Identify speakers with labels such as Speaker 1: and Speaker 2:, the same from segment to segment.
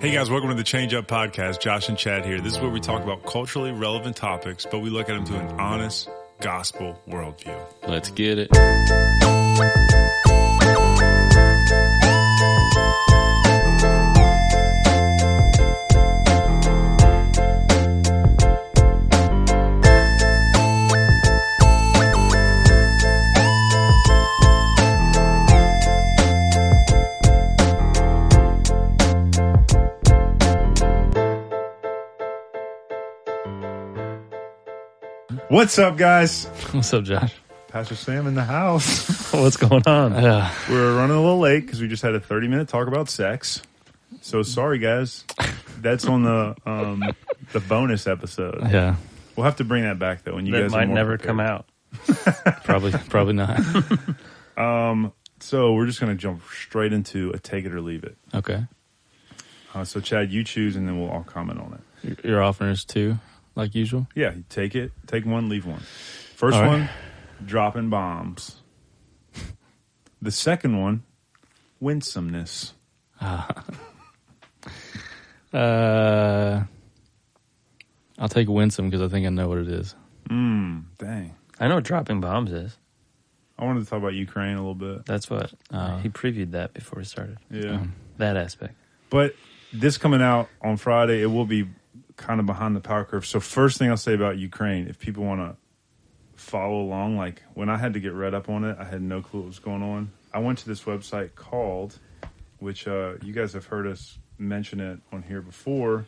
Speaker 1: Hey guys, welcome to the Change Up Podcast. Josh and Chad here. This is where we talk about culturally relevant topics, but we look at them through an honest gospel worldview.
Speaker 2: Let's get it.
Speaker 1: What's up, guys?
Speaker 2: What's up, Josh?
Speaker 1: Pastor Sam in the house.
Speaker 3: What's going on?
Speaker 2: Yeah.
Speaker 1: We're running a little late because we just had a 30 minute talk about sex. So sorry, guys. That's on the um, the bonus episode.
Speaker 2: Yeah.
Speaker 1: We'll have to bring that back though. When you
Speaker 3: that
Speaker 1: guys
Speaker 3: might
Speaker 1: more
Speaker 3: never
Speaker 1: prepared.
Speaker 3: come out.
Speaker 2: Probably probably not.
Speaker 1: So we're just going to jump straight into a take it or leave it.
Speaker 2: Okay.
Speaker 1: Uh, so Chad, you choose, and then we'll all comment on it.
Speaker 2: You're- You're offering us two, like usual.
Speaker 1: Yeah, take it, take one, leave one. First
Speaker 2: All right.
Speaker 1: one, dropping bombs. The second one, winsomeness.
Speaker 2: Uh, I'll take winsome because I think I know what it is.
Speaker 1: Mm, dang.
Speaker 3: I know what dropping bombs is.
Speaker 1: I wanted to talk about Ukraine a little bit.
Speaker 3: That's what
Speaker 2: Uh,
Speaker 3: he previewed that before we started.
Speaker 1: Yeah.
Speaker 3: That aspect.
Speaker 1: But this coming out on Friday, it will be kind of behind the power curve. So first thing I'll say about Ukraine, if people want to follow along, like when I had to get read up on it, I had no clue what was going on. I went to this website called, which uh, you guys have heard us mention it on here before,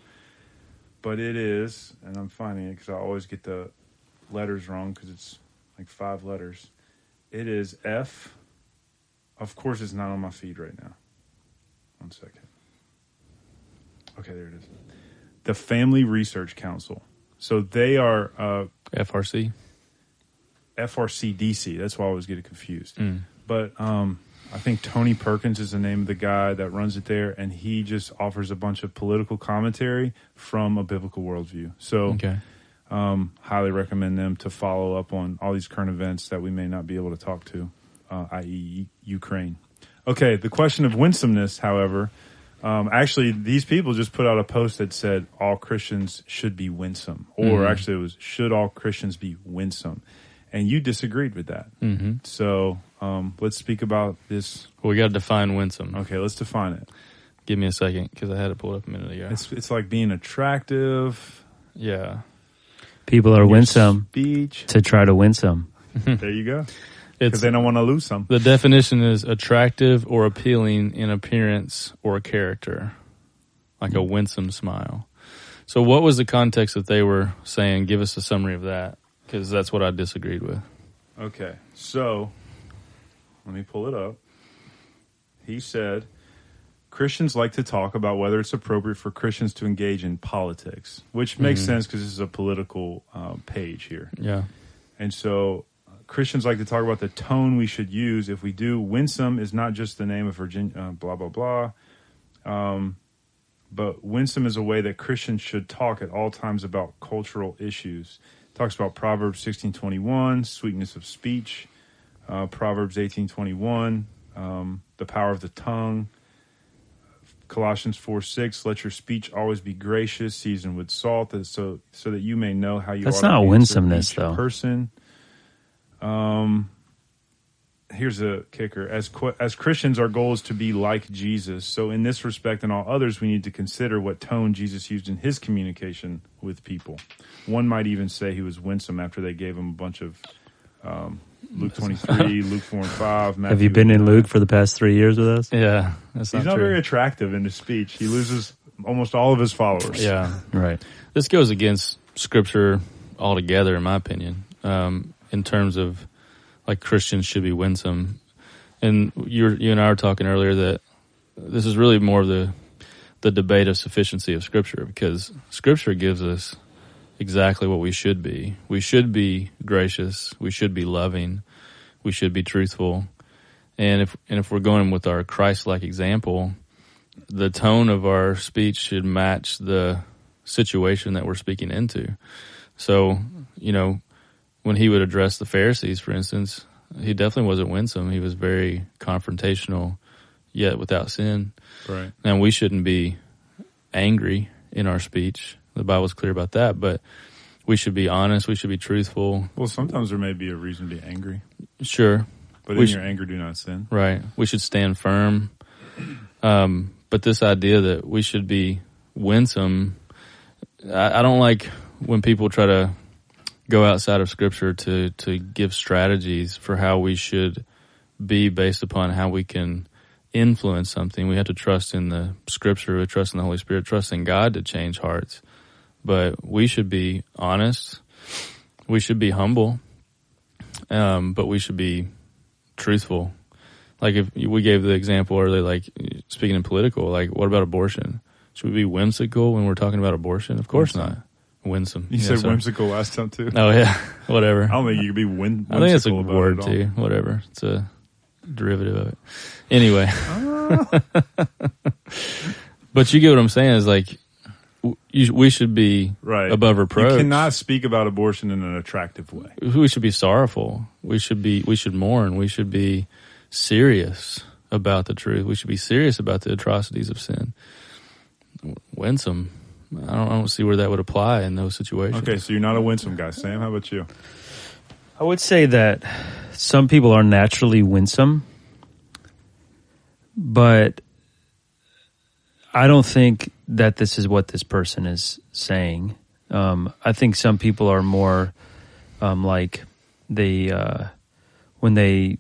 Speaker 1: but it is, and I'm finding it because I always get the letters wrong because it's like five letters. It is F. Of course, it's not on my feed right now. One second. Okay, there it is. The Family Research Council. So they are uh,
Speaker 2: FRC.
Speaker 1: FRCDC. That's why I always get confused.
Speaker 2: Mm.
Speaker 1: But um, I think Tony Perkins is the name of the guy that runs it there, and he just offers a bunch of political commentary from a biblical worldview. So
Speaker 2: Okay.
Speaker 1: um, highly recommend them to follow up on all these current events that we may not be able to talk to, uh, i.e., Ukraine. Okay, the question of winsomeness, however, um, actually, these people just put out a post that said all Christians should be winsome, or
Speaker 2: Mhm.
Speaker 1: actually, it was should all Christians be winsome, and you disagreed with that.
Speaker 2: Mm-hmm.
Speaker 1: So um, let's speak about this.
Speaker 2: Well, we got to define winsome.
Speaker 1: Okay, let's define it.
Speaker 2: Give me a second because I had it pulled up a minute ago.
Speaker 1: It's it's like being attractive.
Speaker 2: yeah.
Speaker 3: People are
Speaker 1: your
Speaker 3: winsome
Speaker 1: Speech.
Speaker 3: to try to win some.
Speaker 1: There you go. Because they don't want to lose some.
Speaker 2: the definition is attractive or appealing in appearance or character, like a winsome smile. So, what was the context that they were saying? Give us a summary of that because that's what I disagreed with.
Speaker 1: Okay, so let me pull it up. He said Christians like to talk about whether it's appropriate for Christians to engage in politics, which makes
Speaker 2: Mhm.
Speaker 1: sense because this is a political uh, page here.
Speaker 2: Yeah.
Speaker 1: And so Christians like to talk about the tone we should use if we do. Winsome is not just the name of Virginia, uh, blah, blah, blah. Um, but winsome is a way that Christians should talk at all times about cultural issues. talks about Proverbs 1621, sweetness of speech, uh, Proverbs 1821, um, the power of the tongue, Colossians 4 6, let your speech always be gracious, seasoned with salt, so so that you may know how you
Speaker 3: That's
Speaker 1: ought to
Speaker 3: not winsomeness, though.
Speaker 1: Person. Um, here's a kicker: as as Christians, our goal is to be like Jesus. So, in this respect and all others, we need to consider what tone Jesus used in his communication with people. One might even say he was winsome after they gave him a bunch of um, Luke 23, Luke 4 and 5. Matthew
Speaker 3: Have you been in
Speaker 1: 8,
Speaker 3: Luke for the past three years with us?
Speaker 2: Yeah. That's
Speaker 1: He's
Speaker 2: not,
Speaker 1: not
Speaker 2: true.
Speaker 1: very attractive in his speech. He loses almost all of his followers.
Speaker 2: yeah.
Speaker 3: Right.
Speaker 2: This goes against scripture altogether, in my opinion, um, in terms of like Christians should be winsome. And you you and I were talking earlier that this is really more of the the debate of sufficiency of Scripture because Scripture gives us exactly what we should be. We should be gracious. We should be loving. We should be truthful. And if and if we're going with our Christ-like example, the tone of our speech should match the situation that we're speaking into. So, you know, when he would address the Pharisees, for instance, he definitely wasn't winsome. He was very confrontational yet without sin.
Speaker 1: Right.
Speaker 2: And we shouldn't be angry in our speech. The Bible's clear about that, but we should be honest. We should be truthful.
Speaker 1: Well, sometimes there may be a reason to be angry,
Speaker 2: Sure,
Speaker 1: but
Speaker 2: We
Speaker 1: in
Speaker 2: sh-
Speaker 1: your anger, do not sin.
Speaker 2: right. We should stand firm. Um, but this idea that we should be winsome, I, I don't like when people try to go outside of Scripture to to give strategies for how we should be based upon how we can influence something. We have to trust in the Scripture. We trust in the Holy Spirit. Trust in God to change hearts. But we should be honest. We should be humble. Um, but we should be truthful. Like if we gave the example earlier, like speaking in political, like what about abortion? Should we be whimsical when we're talking about abortion? Of course not. Winsome.
Speaker 1: You
Speaker 2: Yeah,
Speaker 1: said
Speaker 2: sorry.
Speaker 1: whimsical last time too.
Speaker 2: Oh yeah, whatever.
Speaker 1: I don't think you could be win- whimsical
Speaker 2: I think it's a
Speaker 1: about
Speaker 2: word
Speaker 1: it
Speaker 2: too. Whatever. It's a derivative of it. Anyway. Ah. but you get what I'm saying is like you, we should be.
Speaker 1: Right.
Speaker 2: above reproach.
Speaker 1: You cannot speak about abortion in an attractive way.
Speaker 2: we should be sorrowful. We should be we should mourn. We should be serious about the truth. We should be serious about the atrocities of sin. Winsome. I don't, I don't see where that would apply in those situations.
Speaker 1: Okay, so you're not a winsome guy. Sam, how about you?
Speaker 3: I would say that some people are naturally winsome, but I don't think that this is what this person is saying. Um, I think some people are more um, like they uh, when they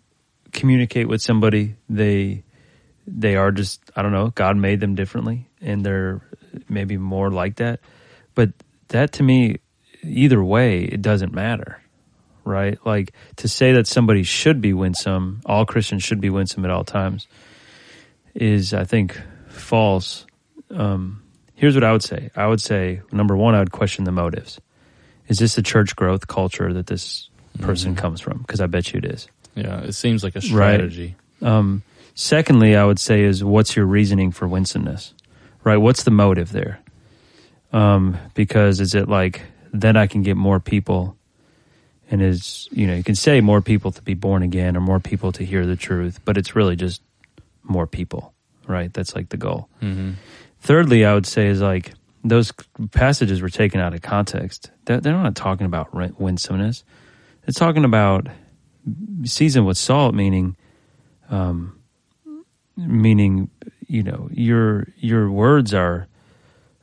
Speaker 3: communicate with somebody, they they are just I don't know. God made them differently, and they're maybe more like that. But that to me, either way, it doesn't matter right? Like to say that somebody should be winsome, all Christians should be winsome at all times, is I think false. Um, here's what I would say. I would say number one, I would question the motives. Is this a church growth culture that this person comes from? Because I bet you it is.
Speaker 2: Yeah, it seems like a strategy.
Speaker 3: Um, secondly, I would say is what's your reasoning for winsomeness, right? What's the motive there? Um, because is it like then I can get more people, and is you know you can say more people to be born again or more people to hear the truth, but it's really just more people, right? That's like the goal.
Speaker 2: hmm
Speaker 3: Thirdly, I would say is like those passages were taken out of context. They're, they're not talking about win- winsomeness. They're talking about season with salt, meaning, um, meaning you know your your words are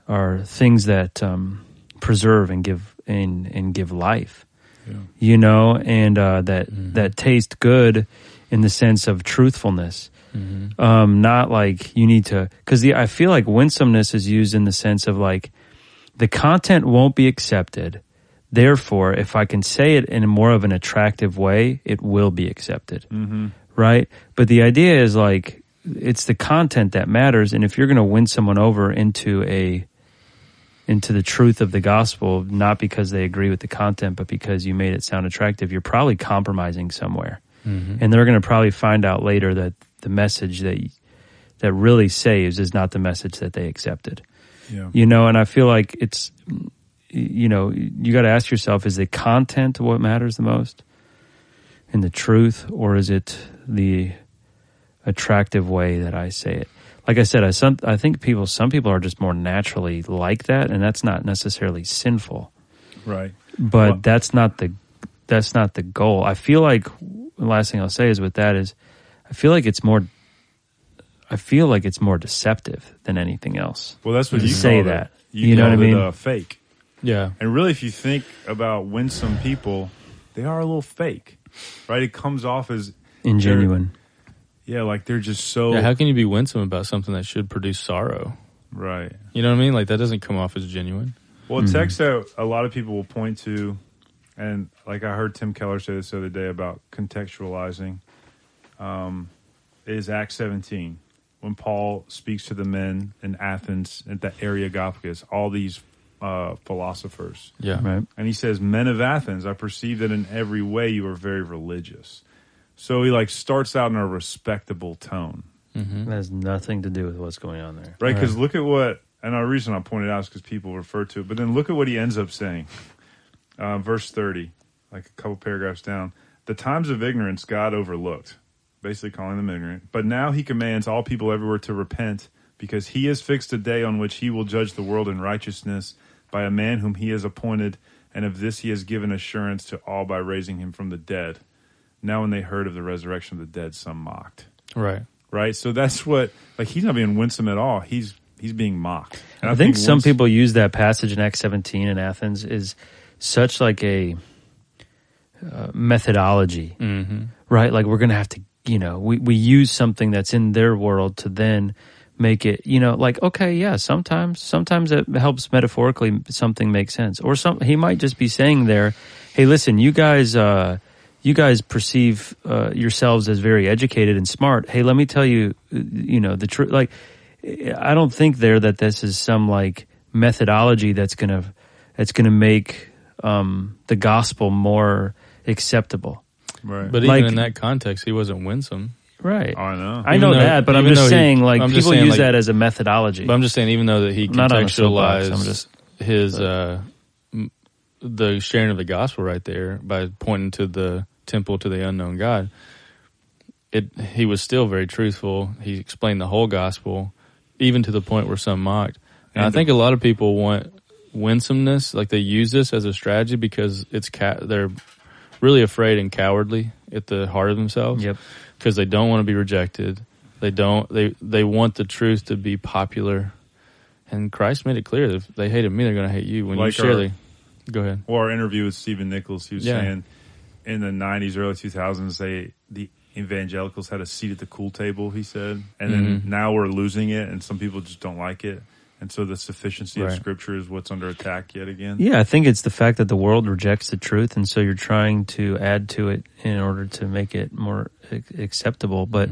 Speaker 3: are things that um, preserve and give and and give life.
Speaker 1: Yeah.
Speaker 3: You know, and uh, that
Speaker 2: Mhm.
Speaker 3: that taste good in the sense of truthfulness
Speaker 2: hmm
Speaker 3: um, not like you need to because the I feel like winsomeness is used in the sense of like the content won't be accepted. Therefore, if I can say it in more of an attractive way, it will be accepted,
Speaker 1: Mm-hmm.
Speaker 3: right? But the idea is like it's the content that matters, and if you're going to win someone over into a into the truth of the gospel, not because they agree with the content, but because you made it sound attractive, you're probably compromising somewhere
Speaker 2: hmm
Speaker 3: and they're going to probably find out later that the message that that really saves is not the message that they accepted.
Speaker 1: Yeah.
Speaker 3: You know, and I feel like it's you know, you got to ask yourself is the content what matters the most? And the truth or is it the attractive way that I say it? Like I said, I some I think people some people are just more naturally like that and that's not necessarily sinful
Speaker 1: Right.
Speaker 3: but
Speaker 1: Well-
Speaker 3: that's not the that's not the goal. I feel like the last thing I'll say is with that is I feel like it's more I feel like it's more deceptive than anything else.
Speaker 1: Well, that's what you
Speaker 3: say
Speaker 1: called
Speaker 3: that.
Speaker 1: It. You,
Speaker 3: You know what I
Speaker 1: it,
Speaker 3: mean?
Speaker 1: uh, fake.
Speaker 2: Yeah.
Speaker 1: And really, if you think about winsome people, they are a little fake, right? It comes off as
Speaker 3: Ingenuine.
Speaker 1: Yeah, like they're just so
Speaker 2: yeah. How can you be winsome about something that should produce sorrow?
Speaker 1: right.
Speaker 2: You know what I mean? Like that doesn't come off as genuine.
Speaker 1: Well,
Speaker 3: Mhm.
Speaker 1: text that a lot of people will point to, and like I heard Tim Keller say this the other day about contextualizing, um, is Acts 17 when Paul speaks to the men in Athens at the Areopagus, all these uh, philosophers,
Speaker 2: Yeah.
Speaker 3: Right.
Speaker 1: and he says, "Men of Athens, I perceive that in every way you are very religious." So he like starts out in a respectable tone,
Speaker 2: hmm
Speaker 3: That has nothing to do with what's going on there.
Speaker 1: right? Because
Speaker 2: Right.
Speaker 1: look at what, and the reason I pointed out is because people refer to it, but then look at what he ends up saying. Uh, verse 30, like a couple paragraphs down. The times of ignorance God overlooked, basically calling them ignorant. But now he commands all people everywhere to repent, because he has fixed a day on which he will judge the world in righteousness by a man whom he has appointed, and of this he has given assurance to all by raising him from the dead. Now, when they heard of the resurrection of the dead, some mocked.
Speaker 2: Right.
Speaker 1: Right, so that's what like he's not being winsome at all. He's he's being mocked. And
Speaker 3: I, think, some
Speaker 1: once-
Speaker 3: people use that passage in Acts 17 in Athens is such like a uh, methodology,
Speaker 2: Mm-hmm.
Speaker 3: right? Like we're going to have to, you know, we, we use something that's in their world to then make it, you know, like, okay, yeah, sometimes, sometimes it helps metaphorically something make sense. Or some, he might just be saying there, hey, listen, you guys, uh, you guys perceive uh, yourselves as very educated and smart. Hey, let me tell you, uh, you know, the truth. Like, I don't think there that this is some like methodology that's gonna that's gonna make um, the gospel more acceptable.
Speaker 1: right.
Speaker 2: But
Speaker 3: Like-
Speaker 2: even in that context, he wasn't winsome.
Speaker 3: Right.
Speaker 1: I know.
Speaker 3: I know
Speaker 2: though-
Speaker 3: that, but I'm just
Speaker 2: though he-
Speaker 3: saying, like
Speaker 2: I'm
Speaker 3: people
Speaker 2: saying,
Speaker 3: use
Speaker 2: like-
Speaker 3: that as a methodology.
Speaker 2: But I'm just saying, even though that he
Speaker 3: I'm not on
Speaker 2: contextualized
Speaker 3: I'm just-
Speaker 2: his uh, the sharing of the gospel right there by pointing to the temple to the unknown God, it he was still very truthful. He explained the whole gospel, even to the point where some mocked. And, I think a lot of people want winsomeness, like they use this as a strategy because it's ca- they're really afraid and cowardly at the heart of themselves
Speaker 3: Yep.
Speaker 2: because they don't want to be rejected. They don't. They they want the truth to be popular, and Christ made it clear that if they hated me, they're going to hate you. When
Speaker 1: Like
Speaker 2: you share,
Speaker 1: our-
Speaker 2: the, go ahead.
Speaker 1: Or our interview with Stephen Nichols, he was
Speaker 2: Yeah.
Speaker 1: saying in the '90s, early 2000s, they the evangelicals had a seat at the cool table. He said, and then
Speaker 2: Mhm.
Speaker 1: now we're losing it, and some people just don't like it, and so the sufficiency of Scripture is what's under attack yet again.
Speaker 3: Yeah, I think it's the fact that the world rejects the truth, and so you're trying to add to it in order to make it more acceptable. But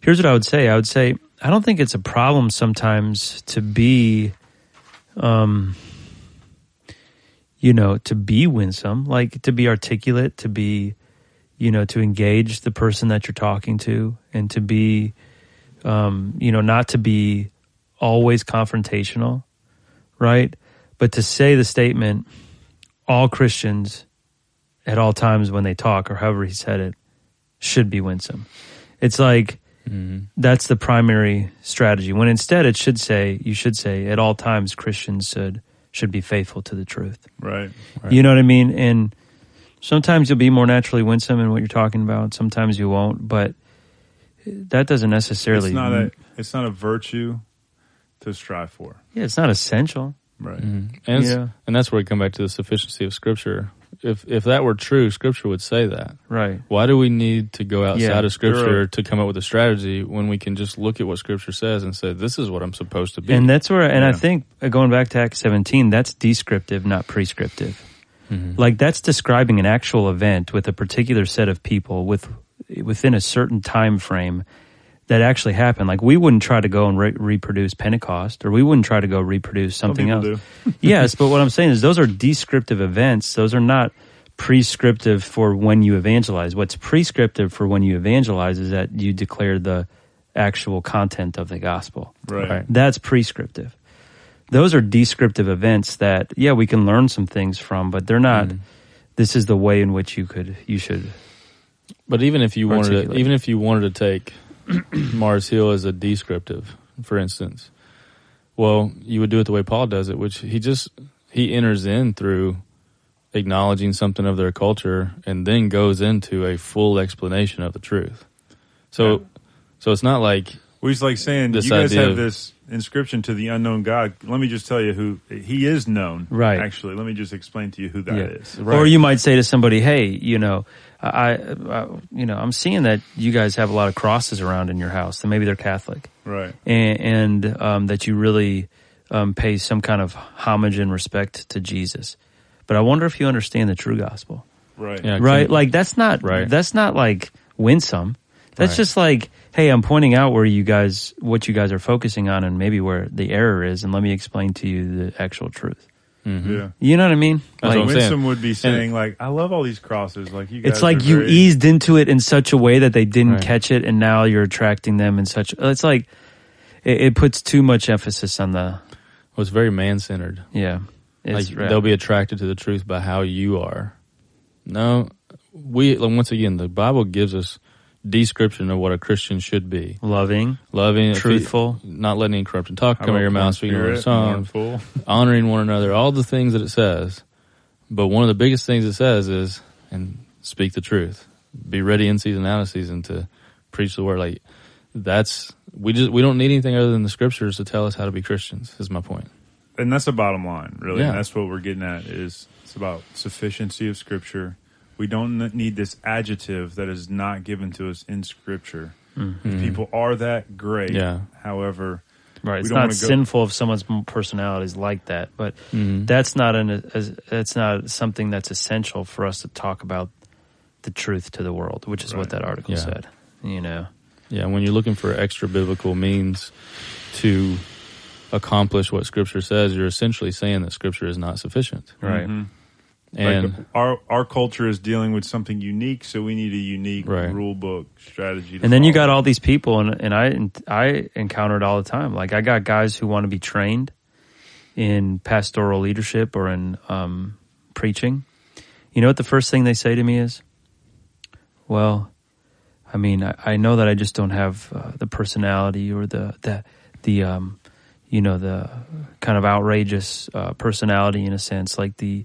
Speaker 3: here's what I would say: I would say I don't think it's a problem sometimes to be, um, you know, to be winsome, like to be articulate, to be, you know, to engage the person that you're talking to, and to be, um, you know, not to be always confrontational, right? But to say the statement, all Christians at all times when they talk, or however he said it, should be winsome. It's like
Speaker 2: Mm-hmm.
Speaker 3: that's the primary strategy. When instead it should say, you should say, at all times Christians should should be faithful to the truth.
Speaker 1: Right.
Speaker 2: Right.
Speaker 3: You know what I mean? And sometimes you'll be more naturally winsome in what you're talking about. Sometimes you won't, but that doesn't necessarily.
Speaker 1: It's not a it's not a virtue to strive for.
Speaker 3: yeah, it's not essential.
Speaker 1: Right.
Speaker 2: Mhm. And
Speaker 3: Yeah.
Speaker 2: and that's where we come back to the sufficiency of Scripture. If if that were true, Scripture would say that.
Speaker 3: Right.
Speaker 2: Why do we need to go outside
Speaker 3: Yeah.
Speaker 2: of Scripture to come up with a strategy when we can just look at what Scripture says and say, "This is what I'm supposed to be"?
Speaker 3: And that's where, and I think uh, going back to Act 17, that's descriptive, not prescriptive.
Speaker 2: Mhm.
Speaker 3: Like that's describing an actual event with a particular set of people with within a certain time frame that actually happened. Like we wouldn't try to go and re- reproduce Pentecost, or we wouldn't try to go reproduce something
Speaker 1: Some
Speaker 3: else.
Speaker 1: people
Speaker 3: yes, but what I'm saying is those are descriptive events. Those are not prescriptive for when you evangelize. What's prescriptive for when you evangelize is that you declare the actual content of the gospel.
Speaker 1: Right.
Speaker 2: Right.
Speaker 3: That's prescriptive. Those are descriptive events that, yeah, we can learn some things from, but they're not.
Speaker 2: Mhm.
Speaker 3: This is the way in which you could, you should.
Speaker 2: But even if you wanted to, even if you wanted to take Mars Hill as a descriptive, for instance, well, you would do it the way Paul does it, which he just he enters in through acknowledging something of their culture and then goes into a full explanation of the truth. So,
Speaker 1: Yeah.
Speaker 2: so it's not like
Speaker 1: Well, he's like saying,
Speaker 2: This
Speaker 1: you guys
Speaker 2: idea
Speaker 1: have
Speaker 2: of-
Speaker 1: this inscription to the unknown God. Let me just tell you who he is known.
Speaker 3: Right.
Speaker 1: Actually, let me just explain to you who that is.
Speaker 3: Yeah. Or you might say to somebody, "Hey, you know, I, I, you know, I'm seeing that you guys have a lot of crosses around in your house, and maybe they're Catholic,
Speaker 1: Right.
Speaker 3: and, and um, that you really um, pay some kind of homage and respect to Jesus. But I wonder if you understand the true gospel,
Speaker 1: Right.
Speaker 2: Yeah.
Speaker 3: right? Like that's not
Speaker 2: Right.
Speaker 3: That's not like winsome. That's
Speaker 2: Right.
Speaker 3: just like, hey, I'm pointing out where you guys, what you guys are focusing on, and maybe where the error is, and let me explain to you the actual truth.
Speaker 2: Mhm.
Speaker 1: Yeah.
Speaker 3: You know what I mean?
Speaker 2: That's
Speaker 3: Like,
Speaker 2: what I'm saying.
Speaker 1: Winsome would be saying like, "I love all these crosses." Like you guys.
Speaker 3: It's like you
Speaker 1: very-
Speaker 3: eased into it in such a way that they didn't
Speaker 2: Right.
Speaker 3: catch it, and now you're attracting them in such. It's like it, it puts too much emphasis on the
Speaker 2: Well, it's very man centered.
Speaker 3: yeah. It's
Speaker 2: like
Speaker 3: right.
Speaker 2: they'll be attracted to the truth by how you are. No, we once again the Bible gives us description of what a Christian should be:
Speaker 3: Loving,
Speaker 2: loving,
Speaker 3: truthful,
Speaker 2: not letting any corrupting talk come out of your mouth, speaking of
Speaker 1: spirit,
Speaker 2: song, honoring one another, all the things that it says. But one of the biggest things it says is, and speak the truth. Be ready in season, out of season to preach the word. Like that's we just we don't need anything other than the scriptures to tell us how to be Christians. Is my point.
Speaker 1: and that's the bottom line, really.
Speaker 2: Yeah.
Speaker 1: And that's what we're getting at. Is it's about sufficiency of Scripture. We don't need this adjective that is not given to us in Scripture. If people are that great.
Speaker 2: Yeah.
Speaker 1: However,
Speaker 3: right?
Speaker 1: We
Speaker 3: It's
Speaker 1: don't
Speaker 3: not
Speaker 1: wanna go-
Speaker 3: sinful if someone's personality is like that, but
Speaker 2: Mhm.
Speaker 3: that's not an as, that's not something that's essential for us to talk about the truth to the world, which is
Speaker 1: Right.
Speaker 3: what that article
Speaker 2: Yeah.
Speaker 3: said. You know,
Speaker 2: Yeah, when you're looking for extra biblical means to accomplish what Scripture says, you're essentially saying that Scripture is not sufficient.
Speaker 3: right?
Speaker 1: mhm.
Speaker 2: And
Speaker 1: like our our culture is dealing with something unique, so we need a unique
Speaker 2: Right.
Speaker 1: rule book strategy.
Speaker 3: And then you got all these people, and, and I I encounter it all the time. Like I got guys who want to be trained in pastoral leadership or in um, preaching. You know what the first thing they say to me is, "Well, I mean, I, I know that I just don't have uh, the personality or the the the um, you know the kind of outrageous uh, personality in a sense, like the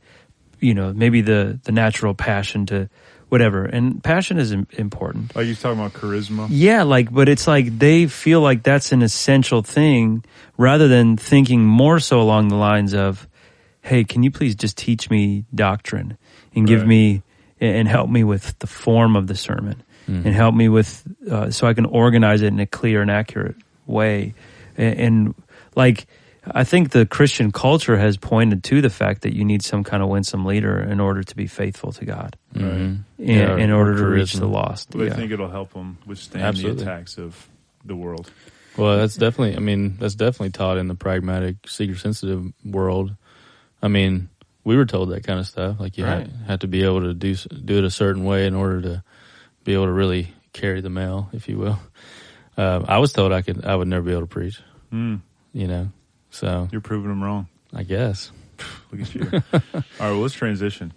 Speaker 3: you know maybe the the natural passion to whatever. And passion is important."
Speaker 1: are you're talking about charisma.
Speaker 3: Yeah, like, but it's like they feel like that's an essential thing rather than thinking more so along the lines of, hey, can you please just teach me doctrine and give
Speaker 1: Right.
Speaker 3: me and help me with the form of the sermon and help me with uh, so I can organize it in a clear and accurate way. And, and like, I think the Christian culture has pointed to the fact that you need some kind of winsome leader in order to be faithful to God,
Speaker 2: Mhm.
Speaker 3: in,
Speaker 2: Yeah,
Speaker 3: in order to reach the lost.
Speaker 1: But
Speaker 3: Yeah.
Speaker 1: I think it'll help them withstand
Speaker 2: Absolutely.
Speaker 1: the attacks of the world.
Speaker 2: Well, that's definitely. I mean, that's definitely taught in the pragmatic, seeker sensitive world. I mean, we were told that kind of stuff. Like you
Speaker 3: Right.
Speaker 2: had, had to be able to do do it a certain way in order to be able to really carry the mail, if you will. Uh, I was told I could. I would never be able to preach.
Speaker 1: Mm,
Speaker 2: You know, so
Speaker 1: you're proving them wrong.
Speaker 2: I guess.
Speaker 1: Look at you. All right, well, let's transition.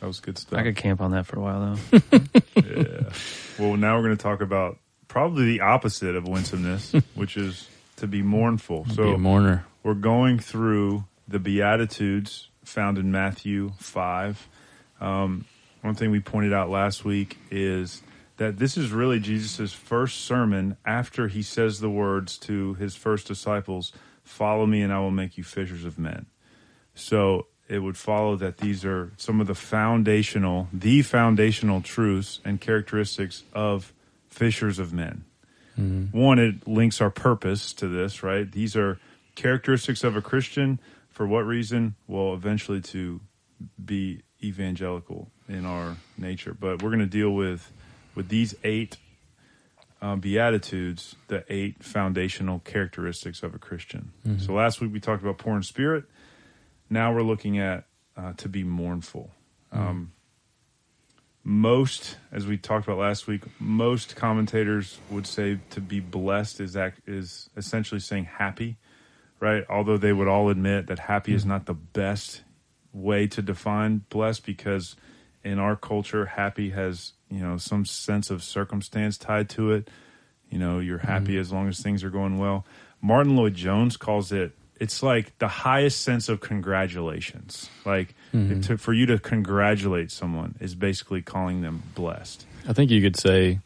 Speaker 1: That was good stuff.
Speaker 3: I could camp on that for a while though.
Speaker 1: yeah. Well, now we're going to talk about probably the opposite of winsomeness, which is to be mournful.
Speaker 2: So, be a
Speaker 1: So
Speaker 2: mourner.
Speaker 1: we're going through the Beatitudes found in Matthew 5. Um, one thing we pointed out last week is that this is really Jesus' first sermon after he says the words to his first disciples Follow me, and I will make you fishers of men. So it would follow that these are some of the foundational, the foundational truths and characteristics of fishers of men. Mm-hmm. One, it links our purpose to this, right? These are characteristics of a Christian. For what reason? Well, eventually to be evangelical in our nature. But we're going to deal with with these eight um, beatitudes, the eight foundational characteristics of a Christian. So last week we talked about poor in spirit. Now we're looking at uh, to be mournful. Um, most, as we talked about last week, most commentators would say to be blessed is act, is essentially saying happy, right? Although they would all admit that happy is not the best way to define blessed because in our culture, happy has you know some sense of circumstance tied to it. You know, you're happy mm-hmm. as long as things are going well. Martyn Lloyd-Jones calls it it's like the highest sense of congratulations. Like it to, for you to congratulate someone is basically calling them blessed.
Speaker 2: I think you could say,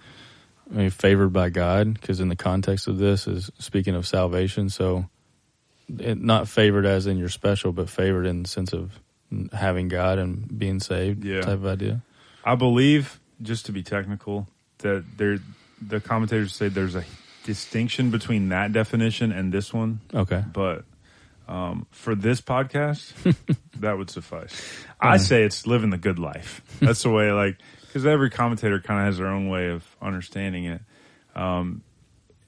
Speaker 2: I mean, favored by God, because in the context of this is speaking of salvation. So, it, not favored as in you're special, but favored in the sense of having God and being saved
Speaker 1: Yeah.
Speaker 2: type of idea.
Speaker 1: I believe, just to be technical, that there the commentators say there's a distinction between that definition and this one,
Speaker 2: Okay.
Speaker 1: but um, for this podcast, that would suffice. I say it's living the good life. That's the way, like, because every commentator kind of has their own way of understanding it. Um,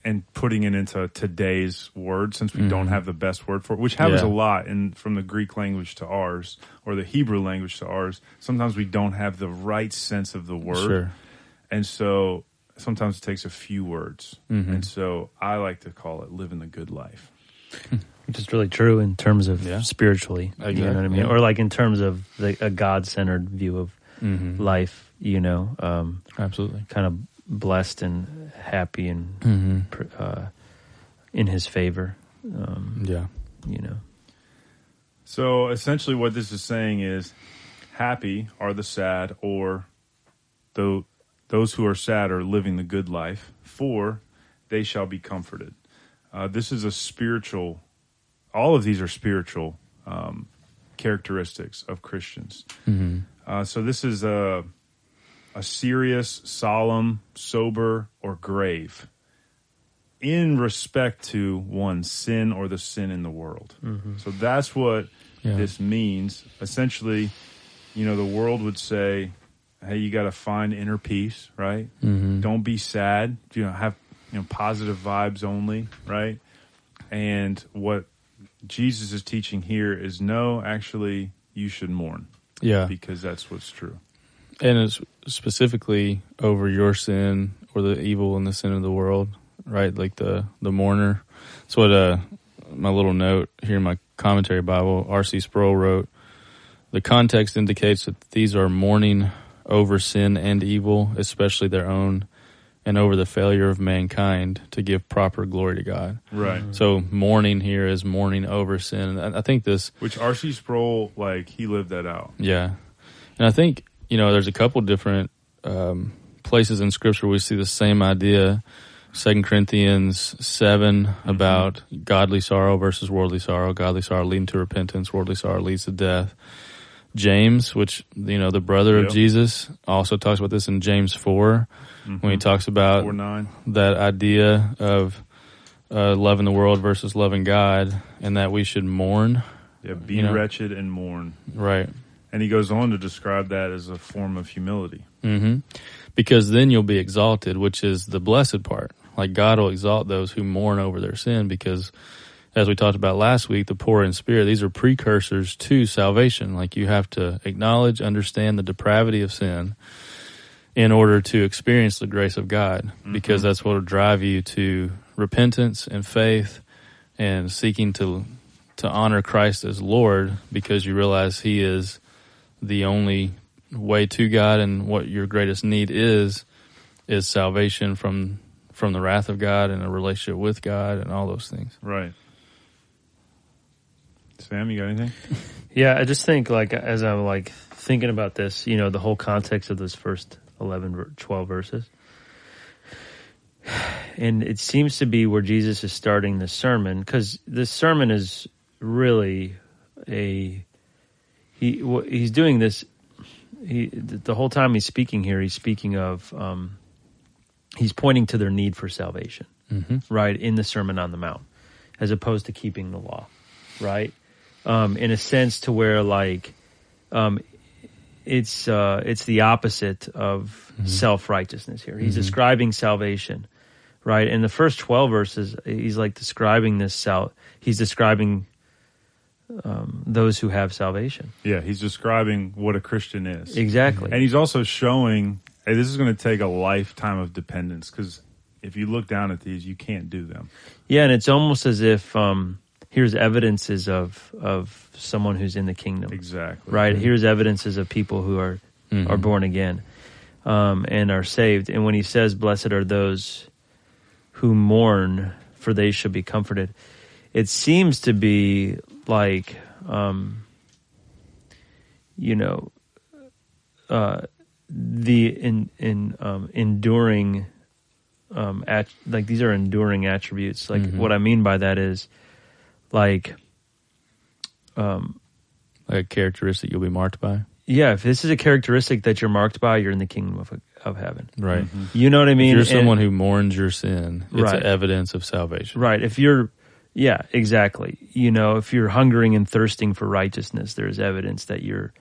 Speaker 1: and putting it into today's word, since we don't have the best word for it, which happens
Speaker 2: Yeah.
Speaker 1: a lot in from the Greek language to ours or the Hebrew language to ours. Sometimes we don't have the right sense of the word,
Speaker 2: Sure.
Speaker 1: and so sometimes it takes a few words.
Speaker 2: Mm-hmm.
Speaker 1: And so I like to call it living the good life.
Speaker 3: Which is really true in terms of
Speaker 2: Yeah.
Speaker 3: spiritually. You know what I mean?
Speaker 2: yeah.
Speaker 3: Or like in terms of the, a God centered view of
Speaker 2: Mm-hmm.
Speaker 3: life, you know, um,
Speaker 2: Absolutely.
Speaker 3: kind of blessed and happy and
Speaker 2: hmm
Speaker 3: uh, in His favor. Um,
Speaker 2: Yeah.
Speaker 3: you know,
Speaker 1: So essentially, what this is saying is, happy are the sad, or though those who are sad are living the good life, for they shall be comforted. Uh, this is a spiritual. All of these are spiritual um, characteristics of Christians.
Speaker 2: hmm
Speaker 1: Uh, so this is a a serious, solemn, sober, or grave in respect to one sin or the sin in the world. So that's what
Speaker 2: Yeah.
Speaker 1: this means. Essentially, you know, the world would say, "Hey, you got to find inner peace, right?
Speaker 2: hmm
Speaker 1: Don't be sad. You know, have you know positive vibes only, right?" And what Jesus is teaching here is no, actually, you should mourn
Speaker 2: Yeah.
Speaker 1: because that's what's true.
Speaker 2: And it's specifically over your sin or the evil and the sin of the world, right? Like the the mourner. That's what uh my little note here in my commentary Bible, R.C. Sproul wrote. The context indicates that these are mourning over sin and evil, especially their own, and over the failure of mankind to give proper glory to God.
Speaker 1: Right.
Speaker 2: So mourning here is mourning over sin. I I think this
Speaker 1: Which R.C. Sproul, like, he lived that out.
Speaker 2: Yeah, and I think you know there's a couple different um, places in Scripture we see the same idea. Second Corinthians 7 about godly sorrow versus worldly sorrow. Godly sorrow leading to repentance. Worldly sorrow leads to death. James, which you know the brother
Speaker 1: Yep.
Speaker 2: of Jesus, also talks about this in James 4 when he talks about
Speaker 1: 4 9.
Speaker 2: that idea of uh, loving the world versus loving God, and that we should mourn.
Speaker 1: Yeah, be
Speaker 2: You know.
Speaker 1: wretched and mourn.
Speaker 2: Right.
Speaker 1: And he goes on to describe that as a form of humility.
Speaker 2: hmm Because then you'll be exalted, which is the blessed part. Like God will exalt those who mourn over their sin because as we talked about last week, the poor in spirit, these are precursors to salvation. Like you have to acknowledge, understand the depravity of sin in order to experience the grace of God because that's what will drive you to repentance and faith and seeking to to honor Christ as Lord because you realize he is the only way to God and what your greatest need is is salvation from from the wrath of God and a relationship with God and all those things.
Speaker 1: Right. Sam, you got anything?
Speaker 3: Yeah, I just think like as I'm like thinking about this, you know, the whole context of this first 11 ver- 12 verses. And it seems to be where Jesus is starting the sermon cuz this sermon is really a he he's doing this he the whole time he's speaking here he's speaking of um he's pointing to their need for salvation
Speaker 2: Mm-hmm.
Speaker 3: right in the sermon on the mount as opposed to keeping the law right? Um in a sense to where like um it's uh it's the opposite of self-righteousness here. He's describing salvation right? In the first 12 verses he's like describing this sal he's describing um those who have salvation
Speaker 1: Yeah, he's describing what a Christian is.
Speaker 3: exactly
Speaker 1: And he's also showing, hey, this is going to take a lifetime of dependence because if you look down at these, you can't do them.
Speaker 3: Yeah, and it's almost as if um, here's evidences of of someone who's in the kingdom,
Speaker 1: Exactly.
Speaker 3: right? Here's evidences of people who are
Speaker 2: Mhm.
Speaker 3: are born again um, and are saved. And when he says, "Blessed are those who mourn, for they shall be comforted," it seems to be like, um, you know, uh, the in in um, enduring um at like these are enduring attributes like
Speaker 2: Mhm.
Speaker 3: what i mean by that is like um
Speaker 2: Like a characteristic you'll be marked by.
Speaker 3: yeah if this is a characteristic that you're marked by you're in the kingdom of of heaven
Speaker 2: Right.
Speaker 3: you know what i
Speaker 2: If
Speaker 3: mean
Speaker 2: you're
Speaker 3: And-
Speaker 2: someone who mourns your sin, it's
Speaker 3: Right.
Speaker 2: evidence of salvation.
Speaker 3: right if you're yeah exactly. You know if you're hungering and thirsting for righteousness there's evidence that you're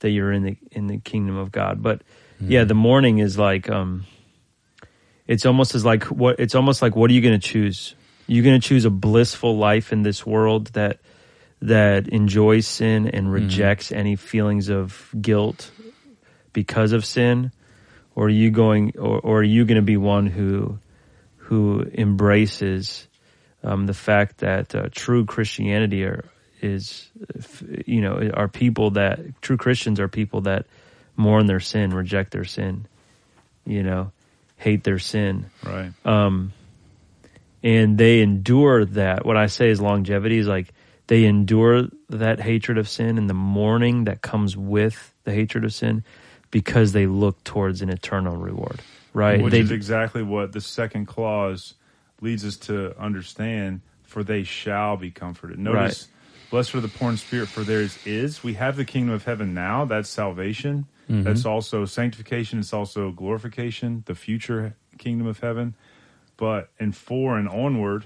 Speaker 3: that you're in the in the kingdom of god. But yeah the mourning is like um it's almost as like what it's almost like what are you going to choose? You're going to choose a blissful life in this world that that enjoys sin and rejects any feelings of guilt because of sin? Or are you going or, or are you going to be one who who embraces um, the fact that uh, true Christianity are, is, you know, are people that true Christians are people that mourn their sin, reject their sin, you know, hate their sin.
Speaker 1: Right.
Speaker 3: Um, and they endure that. What I say is longevity is like they endure that hatred of sin and the mourning that comes with the hatred of sin because they look towards an eternal reward. Right?
Speaker 1: Which
Speaker 3: They-
Speaker 1: is exactly what the second clause leads us to understand. For they shall be comforted. Notice, blessed are the poor in spirit, for theirs is. We have the kingdom of heaven now. That's salvation. Mm-hmm. That's also sanctification. It's also glorification, the future kingdom of heaven. But in four and onward,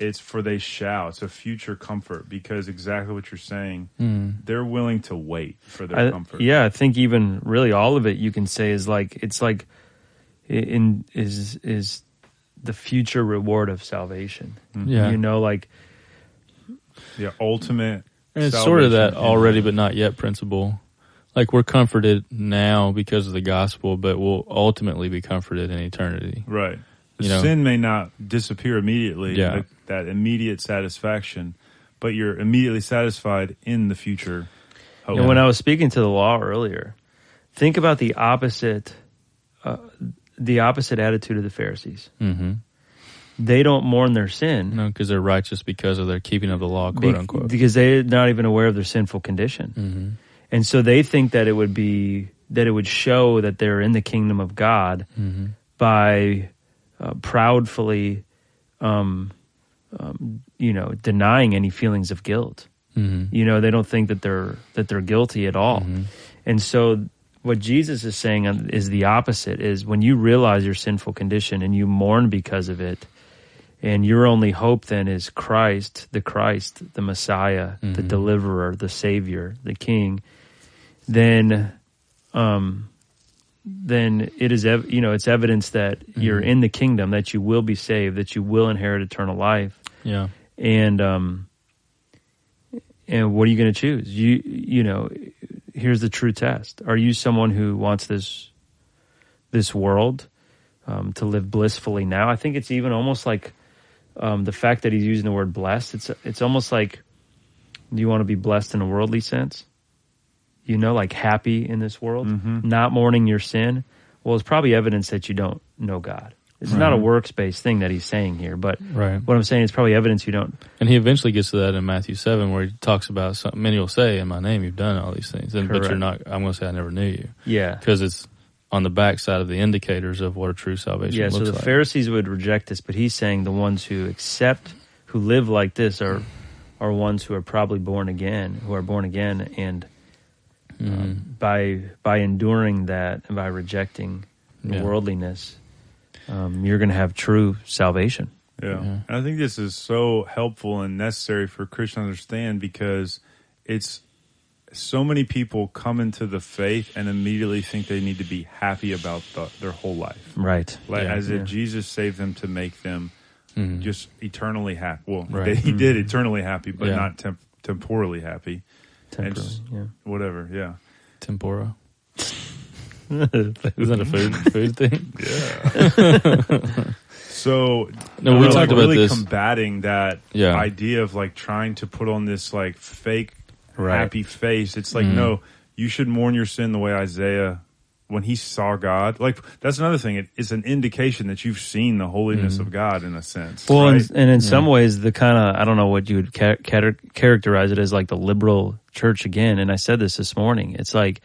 Speaker 1: it's for they shall. It's a future comfort because exactly what you're saying. Mm. They're willing to wait for their
Speaker 3: I,
Speaker 1: comfort.
Speaker 3: yeah, I think even really all of it you can say is like it's like in is is the future reward of salvation.
Speaker 2: Yeah.
Speaker 3: You know, like
Speaker 1: The ultimate.
Speaker 2: And it's sort of that
Speaker 1: salvation.
Speaker 2: already but not yet principle. Like we're comforted now because of the gospel, but we'll ultimately be comforted in eternity.
Speaker 1: Right.
Speaker 2: You know?
Speaker 1: sin may not disappear immediately,
Speaker 2: Yeah.
Speaker 1: like that immediate satisfaction, but you're immediately satisfied in the future hope.
Speaker 3: And when I was speaking to the law earlier, think about the opposite, uh, the opposite attitude of the Pharisees.
Speaker 2: Mm-hmm.
Speaker 3: They don't mourn their sin
Speaker 2: No, because they're righteous because of their keeping of the law,
Speaker 3: be-
Speaker 2: quote unquote.
Speaker 3: because they're not even aware of their sinful condition,
Speaker 2: mm-hmm.
Speaker 3: and so they think that it would be that it would show that they're in the kingdom of God
Speaker 2: Mm-hmm.
Speaker 3: by uh, proudfully, um, um, you know, denying any feelings of guilt.
Speaker 2: Mm-hmm.
Speaker 3: You know, they don't think that they're that they're guilty at all. And so what Jesus is saying is the opposite is when you realize your sinful condition and you mourn because of it and your only hope then is Christ, the Christ, the Messiah, the deliverer, the savior, the king, then um then it is ev- you know it's evidence that you're in the kingdom that you will be saved that you will inherit eternal life.
Speaker 2: Yeah.
Speaker 3: and um and what are you going to choose? You you know here's the true test. Are you someone who wants this this world um, to live blissfully now? I think it's even almost like um, the fact that he's using the word blessed it's it's almost like do you want to be blessed in a worldly sense? You know like happy in this world? Not mourning your sin? Well it's probably evidence that you don't know god it's not a works based thing that he's saying here but
Speaker 2: Right.
Speaker 3: what I'm saying is probably evidence you don't.
Speaker 2: And he eventually gets to that in Matthew 7 where he talks about some, many will say, in my name, you've done all these things. And, but you're not, I'm going to say, I never knew you.
Speaker 3: Yeah.
Speaker 2: Because it's on the backside of the indicators of what a true salvation
Speaker 3: Yeah. So the
Speaker 2: like.
Speaker 3: Pharisees would reject this, but he's saying the ones who accept, who live like this, are are ones who are probably born again, who are born again, and
Speaker 2: Mm-hmm.
Speaker 3: um, by by enduring that and by rejecting the
Speaker 2: Yeah.
Speaker 3: worldliness, um, you're going to have true salvation.
Speaker 1: Yeah.
Speaker 2: Yeah.
Speaker 1: And I think this is so helpful and necessary for Christians to understand because it's so many people come into the faith and immediately think they need to be happy about the, their whole life.
Speaker 3: Right.
Speaker 1: Like
Speaker 2: Yeah.
Speaker 1: as
Speaker 3: Yeah.
Speaker 1: if Jesus saved them to make them
Speaker 2: Mhm.
Speaker 1: just eternally happy. Well,
Speaker 2: Right.
Speaker 1: they, he did eternally happy, but
Speaker 2: Yeah.
Speaker 1: not temp- temporally happy.
Speaker 3: Temporally.
Speaker 1: It's-
Speaker 3: Yeah.
Speaker 1: Whatever. Yeah.
Speaker 2: Tempura. Isn't that a food food thing? Yeah.
Speaker 1: so
Speaker 2: No, we talked
Speaker 1: like,
Speaker 2: about
Speaker 1: really
Speaker 2: this.
Speaker 1: combating that
Speaker 2: Yeah.
Speaker 1: idea of like trying to put on this like fake
Speaker 3: Right.
Speaker 1: happy face. It's like
Speaker 2: Mhm.
Speaker 1: no, you should mourn your sin the way Isaiah when he saw God. Like that's another thing. It, it's an indication that you've seen the holiness
Speaker 2: Mm-hmm.
Speaker 1: of God in a sense.
Speaker 3: Well,
Speaker 1: right?
Speaker 3: and, and in some ways, the kind of I don't know what you would ca- characterize it as like the liberal church again. And I said this this morning. It's like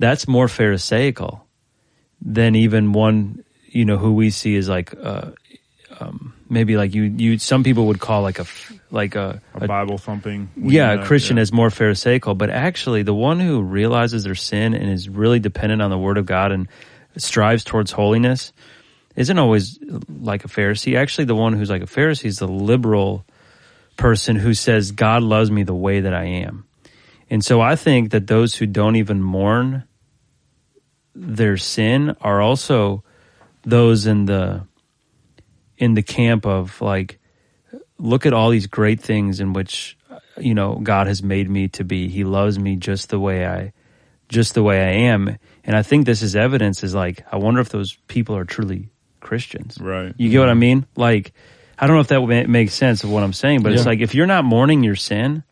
Speaker 3: that's more pharisaical than even one you know who we see as like uh, um, maybe like you you some people would call like a like a,
Speaker 1: a Bible thumping.
Speaker 3: yeah, a Christian
Speaker 1: yeah.
Speaker 3: is more Pharisaical, but actually the one who realizes their sin and is really dependent on the Word of God and strives towards holiness isn't always like a Pharisee. Actually, the one who's like a Pharisee is the liberal person who says, God loves me the way that I am. And so I think that those who don't even mourn their sin are also those in the in the camp of like look at all these great things in which you know God has made me to be. He loves me just the way I just the way I am. And I think this is evidence is like I wonder if those people are truly Christians.
Speaker 1: Right.
Speaker 3: You get what I mean? Like I don't know if that ma- makes sense of what I'm saying, but it's like if you're not mourning your sin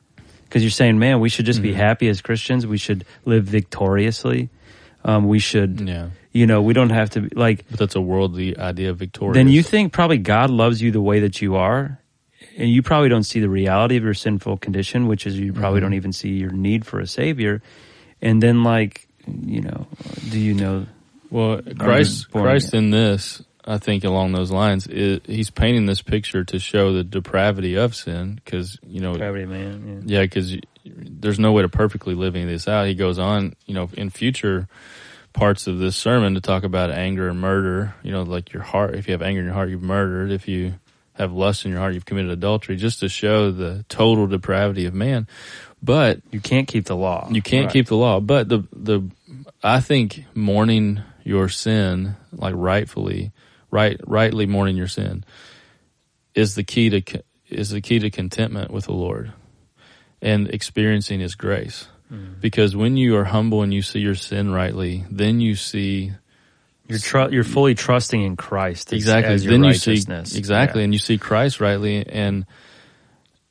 Speaker 3: because you're saying, "Man, we should just be mm-hmm. happy as Christians. We should live victoriously." Um, we should,
Speaker 2: Yeah.
Speaker 3: you know, we don't have to be like.
Speaker 2: But that's a worldly idea of victorious.
Speaker 3: Then you think probably God loves you the way that you are, and you probably don't see the reality of your sinful condition, which is you probably
Speaker 2: Mhm.
Speaker 3: don't even see your need for a savior. And then, like, you know, do you know?
Speaker 2: Well, Christ, Christ in this, I think along those lines, i he's painting this picture to show the depravity of sin because, you know,
Speaker 3: Gravity, man. Yeah.
Speaker 2: yeah, because there's no way to perfectly live any of this out. He goes on, you know, in future parts of this sermon to talk about anger and murder, you know, like your heart, if you have anger in your heart, you've murdered. If you have lust in your heart, you've committed adultery, just to show the total depravity of man. But
Speaker 3: You can't keep the law.
Speaker 2: you can't
Speaker 3: Right.
Speaker 2: keep the law, but the the I think mourning your sin, like rightfully, right, rightly mourning your sin, is the key to is the key to contentment with the Lord, and experiencing His grace.
Speaker 3: Mm.
Speaker 2: Because when you are humble and you see your sin rightly, then you see
Speaker 3: You're tr- you're fully trusting in Christ. as-
Speaker 2: exactly.
Speaker 3: As
Speaker 2: then you see exactly,
Speaker 3: Yeah.
Speaker 2: and you see Christ rightly, and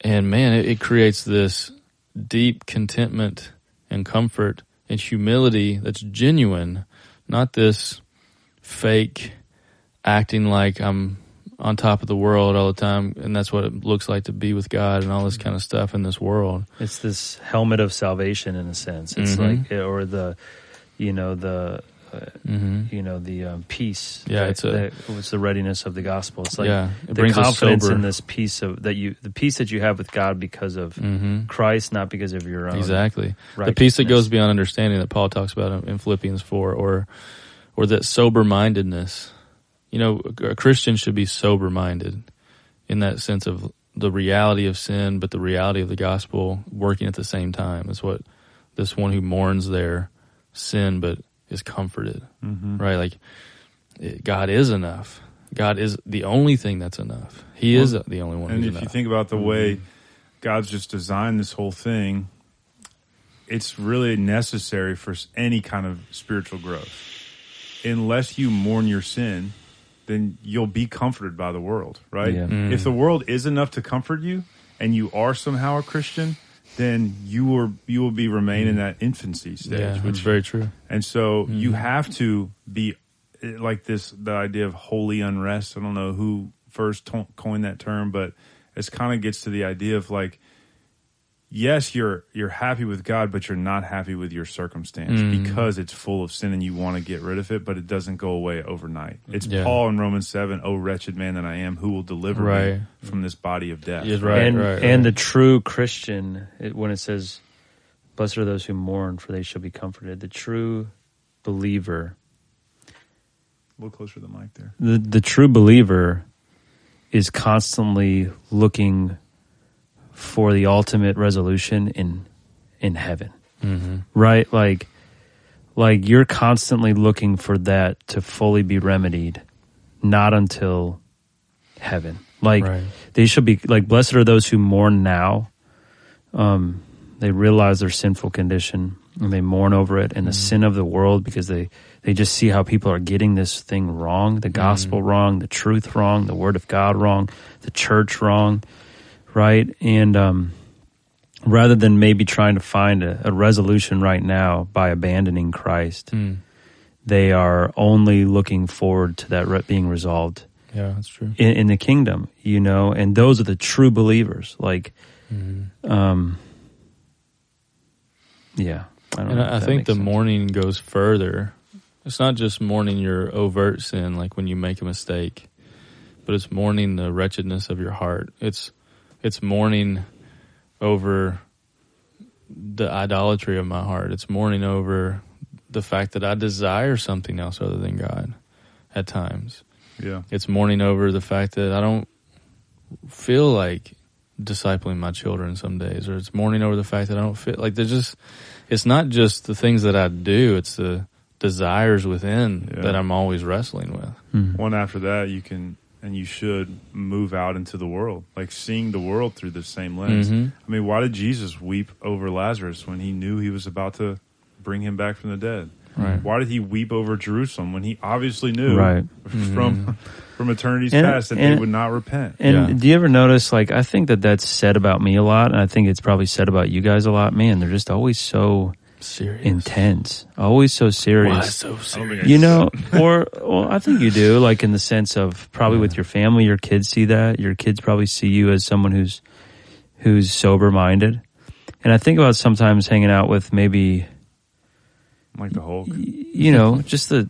Speaker 2: and man, it, it creates this deep contentment and comfort and humility that's genuine, not this fake acting like I'm on top of the world all the time, and that's what it looks like to be with God and all this kind of stuff in this world.
Speaker 3: It's this helmet of salvation in a sense. It's
Speaker 2: Mhm.
Speaker 3: like, or the, you know, the, uh,
Speaker 2: hmm
Speaker 3: you know, the um, peace.
Speaker 2: Yeah,
Speaker 3: that-
Speaker 2: it's a-
Speaker 3: that- it's the readiness of the gospel. It's like
Speaker 2: yeah, it
Speaker 3: the
Speaker 2: brings
Speaker 3: confidence in this peace of that you, the peace that you have with God because of
Speaker 2: hmm
Speaker 3: Christ, not because of your own.
Speaker 2: Exactly. the peace that goes beyond understanding that Paul talks about in- in Philippians four, or or that sober mindedness. You know, a Christian should be sober minded in that sense of the reality of sin, but the reality of the gospel working at the same time. Is what this one who mourns their sin but is comforted,
Speaker 1: Mm-hmm.
Speaker 2: right? Like it- God is enough. God is the only thing that's enough. He is the only one
Speaker 1: And if you think about the way God's just designed this whole thing, it's really necessary for any kind of spiritual growth. Unless you mourn your sin, then you'll be comforted by the world, right?
Speaker 3: Yeah.
Speaker 2: Mm.
Speaker 1: If the world is enough to comfort you and you are somehow a Christian, then you are you will be remain in that infancy stage,
Speaker 2: yeah,
Speaker 1: which
Speaker 2: which is very true.
Speaker 1: and so
Speaker 2: Mm-hmm.
Speaker 1: you have to be eh, like this the idea of holy unrest. I don't know who first to- coined that term, but it's kind of gets to the idea of like yes, you're you're happy with God, but you're not happy with your circumstance
Speaker 2: Mm.
Speaker 1: because it's full of sin and you want to get rid of it, but it doesn't go away overnight. It's
Speaker 2: Yeah.
Speaker 1: Paul in Romans 7, "Oh wretched man that I am, who will deliver
Speaker 2: Right.
Speaker 1: me from this body of death?"
Speaker 2: Yeah, right,
Speaker 3: and
Speaker 2: right,
Speaker 3: and
Speaker 2: right.
Speaker 3: the true Christian, it, when it says, "Blessed are those who mourn, for they shall be comforted." The true believer,
Speaker 1: A little closer to the mic there.
Speaker 3: the the true believer, is constantly looking for the ultimate resolution in in heaven.
Speaker 2: hmm
Speaker 3: right? Like like you're constantly looking for that to fully be remedied not until heaven. Like
Speaker 2: Right.
Speaker 3: they should be like blessed are those who mourn now. Um they realize their sinful condition and they mourn over it and the sin of the world because they they just see how people are getting this thing wrong the gospel wrong the truth wrong the word of god wrong the church wrong right and um rather than maybe trying to find a, a resolution right now by abandoning Christ,
Speaker 2: Mm.
Speaker 3: they are only looking forward to that re- being resolved
Speaker 2: Yeah, that's true.
Speaker 3: in, in the kingdom, you know, and those are the true believers. Like,
Speaker 2: hmm
Speaker 3: um, yeah, I don't
Speaker 2: And I think the
Speaker 3: sense.
Speaker 2: mourning goes further. It's not just mourning your overt sin, like when you make a mistake, but it's mourning the wretchedness of your heart. It's it's mourning over the idolatry of my heart. It's mourning over the fact that I desire something else other than God at times.
Speaker 1: Yeah.
Speaker 2: It's mourning over the fact that I don't feel like discipling my children some days, or it's mourning over the fact that I don't feel like there's just, it's not just the things that I do, it's the desires within
Speaker 1: Yeah.
Speaker 2: that I'm always wrestling with.
Speaker 3: Mhm.
Speaker 1: one after that you can and you should move out into the world like seeing the world through the same lens
Speaker 2: Mhm.
Speaker 1: i mean why did jesus weep over lazarus when he knew he was about to bring him back from the dead
Speaker 2: Right.
Speaker 1: why did he weep over jerusalem when he obviously knew
Speaker 3: Right.
Speaker 1: from from eternity's
Speaker 3: And-
Speaker 1: past that
Speaker 3: and-
Speaker 1: they would not repent
Speaker 3: And
Speaker 2: Yeah.
Speaker 3: do you ever notice, like, I think that that's said about me a lot, and I think it's probably said about you guys a lot. Man, they're just always so
Speaker 2: Serious.
Speaker 3: intense, always so serious.
Speaker 2: Why so
Speaker 1: I
Speaker 2: serious?
Speaker 3: You know, or well, I think you do. Like in the sense of probably with your family, your kids see that. Your kids probably see you as someone who's who's sober minded. And I think about sometimes hanging out with maybe
Speaker 1: like the Hulk.
Speaker 3: you know just the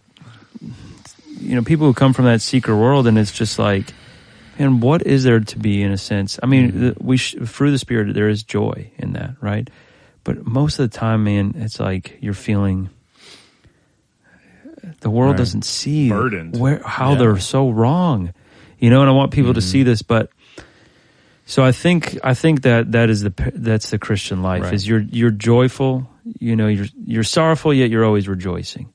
Speaker 3: you know people who come from that secret world, and it's just like, And what is there to be in a sense? I mean,
Speaker 2: Mm-hmm.
Speaker 3: the, we sh- through the spirit there is joy in that, right? But most of the time, man, it's like you're feeling. The world
Speaker 1: Right.
Speaker 3: doesn't see
Speaker 1: Burdened.
Speaker 3: where how
Speaker 2: Yeah.
Speaker 3: they're so wrong, you know. And I want people to
Speaker 2: Mhm.
Speaker 3: see this, but so I think I think that that is the that's the Christian life
Speaker 2: Right.
Speaker 3: is you're you're joyful, you know, you're you're sorrowful yet you're always rejoicing.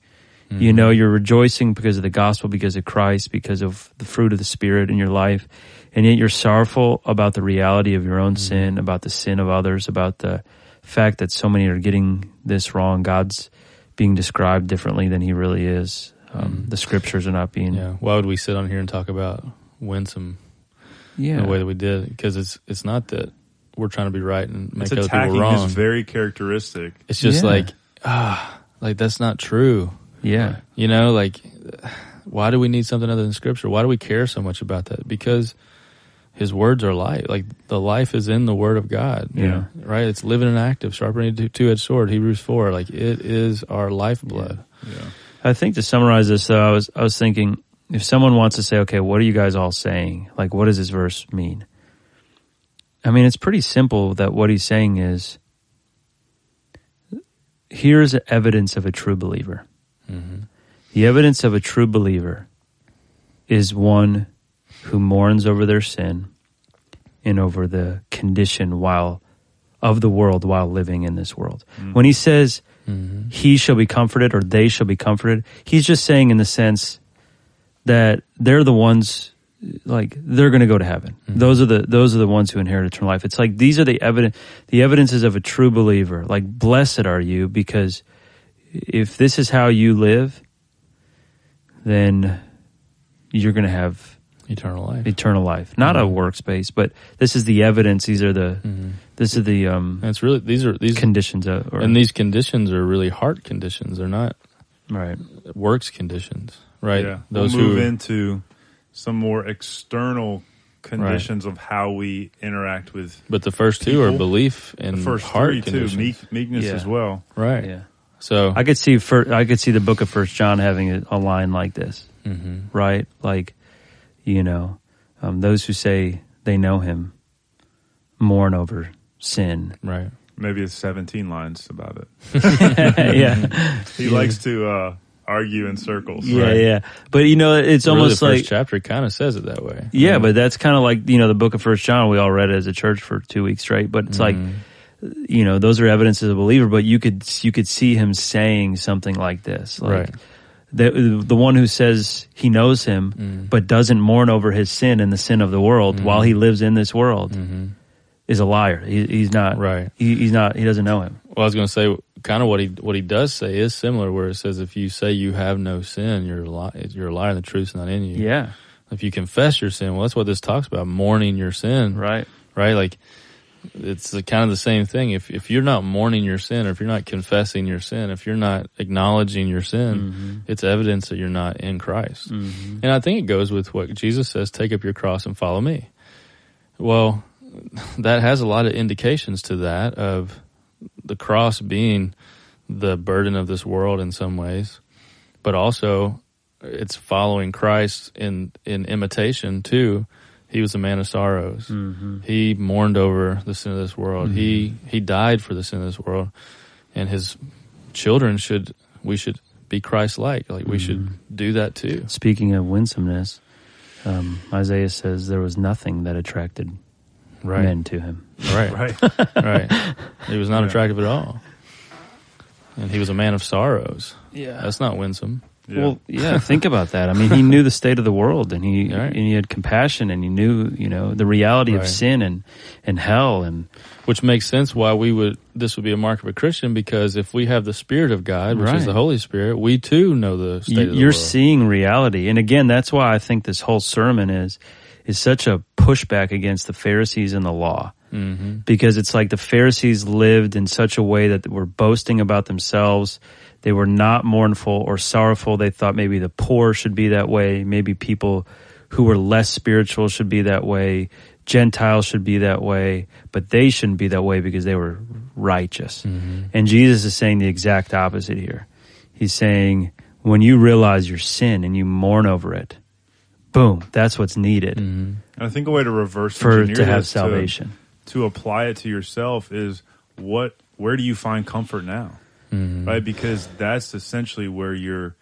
Speaker 2: Mm-hmm.
Speaker 3: You know, you're rejoicing because of the gospel, because of Christ, because of the fruit of the Spirit in your life. And yet you're sorrowful about the reality of your own
Speaker 2: Mm-hmm.
Speaker 3: sin, about the sin of others, about the fact that so many are getting this wrong. God's being described differently than he really is. Um,
Speaker 2: Mhm.
Speaker 3: The scriptures are not being.
Speaker 2: Yeah. Why would we sit on here and talk about winsome
Speaker 3: Yeah.
Speaker 2: the way that we did? Because it's it's not that we're trying to be right and make
Speaker 1: It's
Speaker 2: other
Speaker 1: attacking
Speaker 2: people wrong.
Speaker 1: his very characteristic.
Speaker 2: it's just
Speaker 3: Yeah.
Speaker 2: like ah, like that's not true.
Speaker 3: yeah.
Speaker 2: You know, like why do we need something other than scripture? Why do we care so much about that? Because his words are life. Like the life is in the word of God.
Speaker 3: Yeah.
Speaker 2: Right? It's living and active, sharpening a two edged sword, Hebrews four. Like it is our lifeblood.
Speaker 1: Yeah.
Speaker 3: I think to summarize this, though, I was I was thinking if someone wants to say, okay, what are you guys all saying? Like, what does this verse mean? I mean, it's pretty simple. That what he's saying is, here's evidence of a true believer.
Speaker 2: hmm
Speaker 3: The evidence of a true believer is one who mourns over their sin and over the condition while of the world while living in this world. When he says
Speaker 2: hmm
Speaker 3: he shall be comforted or they shall be comforted. He's just saying in the sense that they're the ones like they're going to go to heaven. Those are the those are the ones who inherit eternal life. It's like these are the evidence the evidences of a true believer. Like blessed are you because if this is how you live then you're going to have
Speaker 2: Eternal life.
Speaker 3: eternal life. Not a
Speaker 2: Mhm.
Speaker 3: workspace, but this is the evidence. These are the
Speaker 2: hmm
Speaker 3: this is the um
Speaker 2: And it's really these are these
Speaker 3: conditions of, or,
Speaker 2: and these conditions are really heart conditions. They're not
Speaker 3: right.
Speaker 2: works conditions, right?
Speaker 1: Yeah.
Speaker 2: Those
Speaker 1: we'll move
Speaker 2: who
Speaker 1: into some more external conditions of how we interact with
Speaker 2: But the first two are
Speaker 1: People.
Speaker 2: belief
Speaker 1: the
Speaker 2: and
Speaker 1: first
Speaker 2: heart
Speaker 1: three too, meek, meekness
Speaker 3: Yeah.
Speaker 1: as well.
Speaker 2: right?
Speaker 3: Yeah.
Speaker 2: So,
Speaker 3: I could see for I could see the book of First John having a, a line like this,
Speaker 2: mhm.
Speaker 3: right? Like, you know, um, those who say they know him mourn over sin.
Speaker 2: right.
Speaker 1: Maybe it's 17 lines about it.
Speaker 3: yeah,
Speaker 1: He likes to uh, argue in circles.
Speaker 3: yeah,
Speaker 1: right?
Speaker 3: yeah. But you know, it's
Speaker 2: Really,
Speaker 3: almost
Speaker 2: the first
Speaker 3: like
Speaker 2: chapter kind of says it that way.
Speaker 3: yeah, but that's kind of like you know the book of First John. We all read it as a church for two weeks straight. But it's like
Speaker 2: Mhm.
Speaker 3: you know those are evidences of a believer. But you could you could see him saying something like this, like.
Speaker 2: right.
Speaker 3: The, the one who says he knows him
Speaker 2: Mm.
Speaker 3: but doesn't mourn over his sin and the sin of the world
Speaker 2: Mhm.
Speaker 3: while he lives in this world
Speaker 2: Mhm.
Speaker 3: is a liar. He, he's not.
Speaker 2: Right.
Speaker 3: He, he's not. He doesn't know him.
Speaker 2: Well, I was going to say, kind of what he what he does say is similar, where it says, "If you say you have no sin, you're a li- you're a liar, and the truth's not in you."
Speaker 3: Yeah.
Speaker 2: If you confess your sin, well, that's what this talks about: mourning your sin,
Speaker 3: Right.
Speaker 2: right? Like it's the, kind of the same thing. If if you're not mourning your sin, or if you're not confessing your sin, if you're not acknowledging your sin,
Speaker 3: Mm-hmm.
Speaker 2: it's evidence that you're not in Christ. And I think it goes with what Jesus says: "Take up your cross and follow me." Well, that has a lot of indications to that of the cross being the burden of this world in some ways, but also it's following Christ in in imitation too. He was a man of sorrows.
Speaker 3: Mm-hmm.
Speaker 2: He mourned over the sin of this world. He he died for the sin of this world, and his children should we should be Christ like. Like we should do that too.
Speaker 3: Speaking of winsomeness, um, Isaiah says there was nothing that attracted
Speaker 2: Right,
Speaker 3: men to him.
Speaker 2: right,
Speaker 1: Right.
Speaker 2: right. He was not
Speaker 1: Yeah.
Speaker 2: attractive at all, and he was a man of sorrows.
Speaker 3: Yeah.
Speaker 2: That's not winsome.
Speaker 1: Yeah.
Speaker 3: Well, yeah. Think about that. I mean, he knew the state of the world, and he
Speaker 2: Right.
Speaker 3: and he had compassion, and he knew, you know, the reality of sin and and hell, and
Speaker 2: Which makes sense why we would this would be a mark of a Christian because if we have the Spirit of God, which
Speaker 3: Right.
Speaker 2: is the Holy Spirit, we too know the state
Speaker 3: you,
Speaker 2: of the
Speaker 3: you're
Speaker 2: world.
Speaker 3: seeing reality. And again, that's why I think this whole sermon is is such a pushback against the Pharisees and the law.
Speaker 2: hmm
Speaker 3: because it's like the Pharisees lived in such a way that they were boasting about themselves. They were not mournful or sorrowful. They thought maybe the poor should be that way. Maybe people who were less spiritual should be that way. Gentiles should be that way, but they shouldn't be that way because they were righteous. Mm-hmm. And Jesus is saying the exact opposite here. He's saying, when you realize your sin and you mourn over it, boom, that's what's needed mm-hmm.
Speaker 1: And I think a way to reverse
Speaker 3: for
Speaker 1: engineer
Speaker 3: to have
Speaker 1: this
Speaker 3: salvation.
Speaker 1: to apply it to yourself is what where do you find comfort now Mm-hmm. right because that's essentially where you're